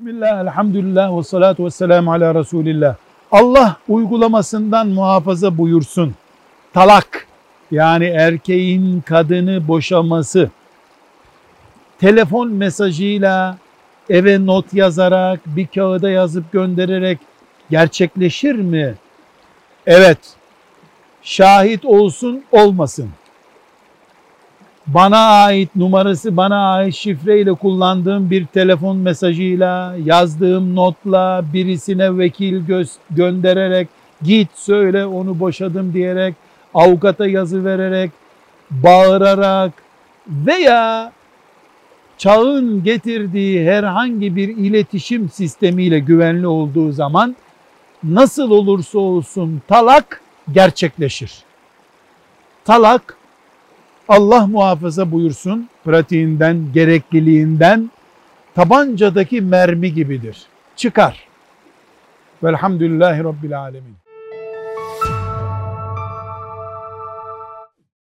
Bismillah, elhamdülillah ve salatu ve selamu ala Resulillah. Allah uygulamasından muhafaza buyursun. Talak yani erkeğin kadını boşaması telefon mesajıyla eve not yazarak bir kağıda yazıp göndererek gerçekleşir mi? Evet. Şahit olsun olmasın. Bana ait numarası bana ait şifreyle kullandığım bir telefon mesajıyla yazdığım notla birisine vekil gö- göndererek git söyle onu boşadım diyerek avukata yazı vererek bağırarak veya çağın getirdiği herhangi bir iletişim sistemiyle güvenli olduğu zaman nasıl olursa olsun talak gerçekleşir. Talak Allah muhafaza buyursun pratiğinden, gerekliliğinden tabancadaki mermi gibidir. Çıkar. Velhamdülillahi Rabbil Alemin.